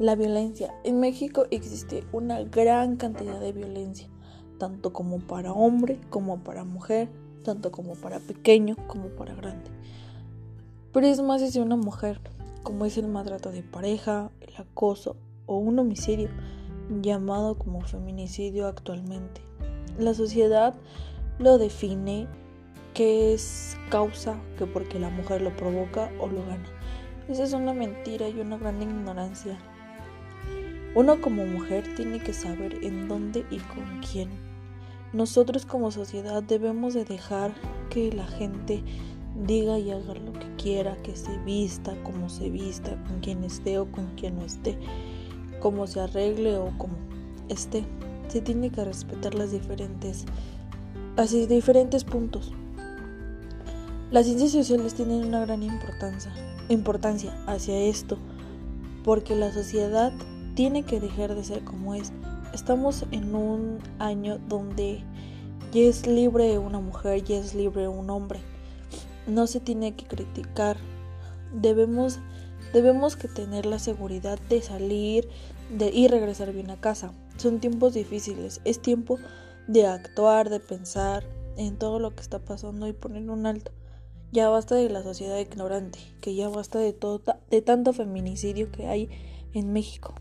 La violencia. En México existe una gran cantidad de violencia, tanto como para hombre como para mujer, tanto como para pequeño como para grande. Pero es más si una mujer, como es el maltrato de pareja, el acoso o un homicidio, llamado como feminicidio actualmente. La sociedad lo define que es causa que porque la mujer lo provoca o lo gana. Esa es una mentira y una gran ignorancia. Uno como mujer tiene que saber en dónde y con quién. Nosotros como sociedad debemos de dejar que la gente diga y haga lo que quiera, que se vista, como se vista, con quien esté o con quien no esté, cómo se arregle o como esté. Se tiene que respetar las diferentes, así diferentes puntos. Las ciencias sociales tienen una gran importancia, importancia hacia esto, porque la sociedad tiene que dejar de ser como es. Estamos en un año donde ya es libre una mujer, ya es libre un hombre. No se tiene que criticar. Debemos, debemos que tener la seguridad de salir y regresar bien a casa. Son tiempos difíciles. Es tiempo de actuar, de pensar en todo lo que está pasando y poner un alto. Ya basta de la sociedad ignorante, que ya basta de todo de tanto feminicidio que hay en México.